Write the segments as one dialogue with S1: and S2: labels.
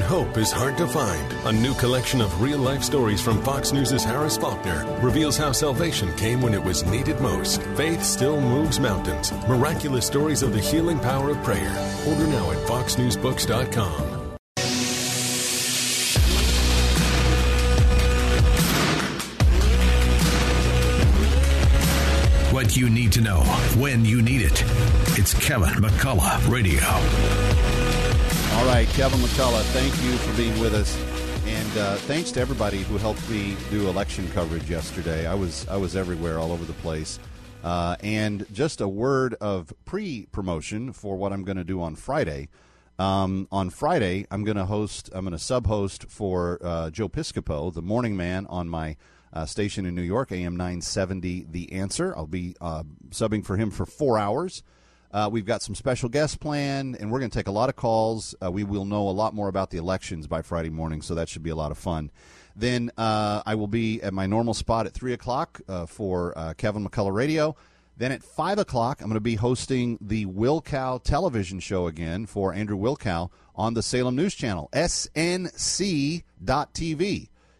S1: Hope is hard to find. A new collection of real life stories from Fox News' Harris Faulkner reveals how salvation came when it was needed most. Faith still moves mountains. Miraculous stories of the healing power of prayer. Order now at foxnewsbooks.com.
S2: What you need to know when you need it. It's Kevin McCullough Radio.
S3: All right, Kevin McCullough, thank you for being with us, and uh, thanks to everybody who helped me do election coverage yesterday. I was I was everywhere, all over the place, uh, and just a word of pre-promotion for what I'm going to do on Friday. Um, on Friday, I'm going to host. I'm going to sub-host for uh, Joe Piscopo, the morning man, on my uh, station in New York, AM 970. The Answer. I'll be uh, subbing for him for four hours. Uh, we've got some special guests planned, and we're going to take a lot of calls. Uh, we will know a lot more about the elections by Friday morning, so that should be a lot of fun. Then uh, I will be at my normal spot at 3 o'clock uh, for uh, Kevin McCullough Radio. Then at 5 o'clock, I'm going to be hosting the Wilkow television show again for Andrew Wilkow on the Salem News Channel, snc.tv.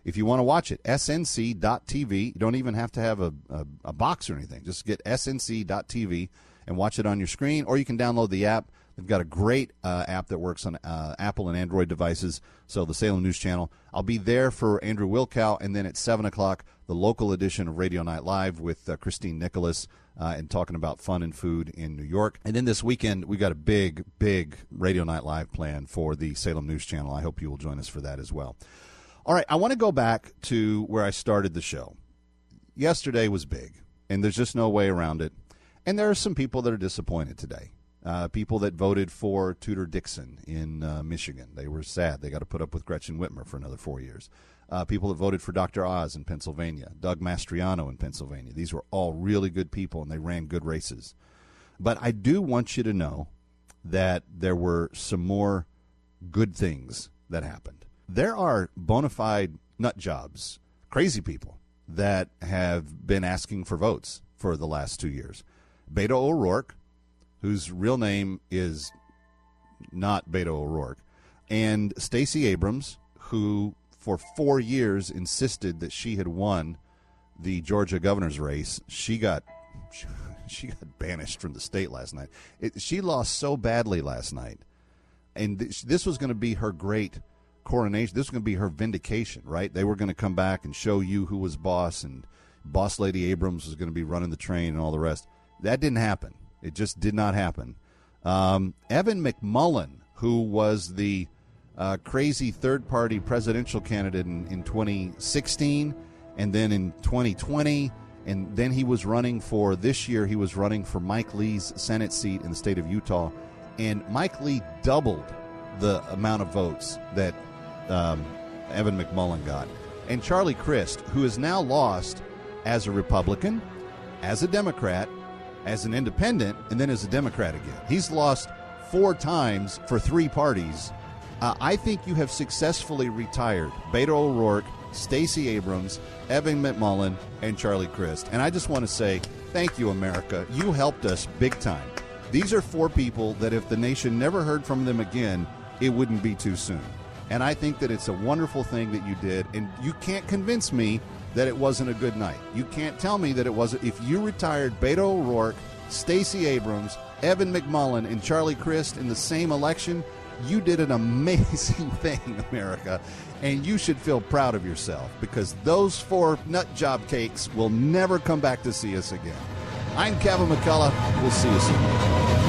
S3: If you want to watch it, snc.tv. You don't even have to have a, a, a box or anything. Just get snc.tv and watch it on your screen, or you can download the app. They've got a great uh, app that works on uh, Apple and Android devices. So the Salem News Channel. I'll be there for Andrew Wilkow, and then at seven o'clock, the local edition of Radio Night Live with uh, Christine Nicholas uh, and talking about fun and food in New York. And then this weekend, we got a big, big Radio Night Live plan for the Salem News Channel. I hope you will join us for that as well. All right, I want to go back to where I started the show. Yesterday was big, and there's just no way around it. And there are some people that are disappointed today. Uh, people that voted for Tudor Dixon in uh, Michigan. They were sad. They got to put up with Gretchen Whitmer for another four years. Uh, people that voted for Dr. Oz in Pennsylvania, Doug Mastriano in Pennsylvania. These were all really good people and they ran good races. But I do want you to know that there were some more good things that happened. There are bona fide nut jobs, crazy people that have been asking for votes for the last two years. Beto O'Rourke, whose real name is not Beto O'Rourke, and Stacey Abrams, who for four years insisted that she had won the Georgia governor's race. She got she got banished from the state last night. It, she lost so badly last night, and th- this was going to be her great coronation. This was going to be her vindication, right? They were going to come back and show you who was boss, and boss lady Abrams was going to be running the train and all the rest. That didn't happen. It just did not happen. Um, Evan McMullin, who was the uh, crazy third party presidential candidate in, in 2016 and then in 2020, and then he was running for this year, he was running for Mike Lee's Senate seat in the state of Utah. And Mike Lee doubled the amount of votes that um, Evan McMullin got. And Charlie Crist, who has now lost as a Republican, as a Democrat, as an independent and then as a Democrat again. He's lost four times for three parties. Uh, I think you have successfully retired Beto O'Rourke, Stacey Abrams, Evan McMullin, and Charlie Crist. And I just want to say thank you, America. You helped us big time. These are four people that if the nation never heard from them again, it wouldn't be too soon. And I think that it's a wonderful thing that you did. And you can't convince me that it wasn't a good night. You can't tell me that it wasn't. If you retired Beto O'Rourke, Stacey Abrams, Evan McMullin, and Charlie Crist in the same election, you did an amazing thing, America. And you should feel proud of yourself because those four nut job cakes will never come back to see us again. I'm Kevin McCullough. We'll see you soon.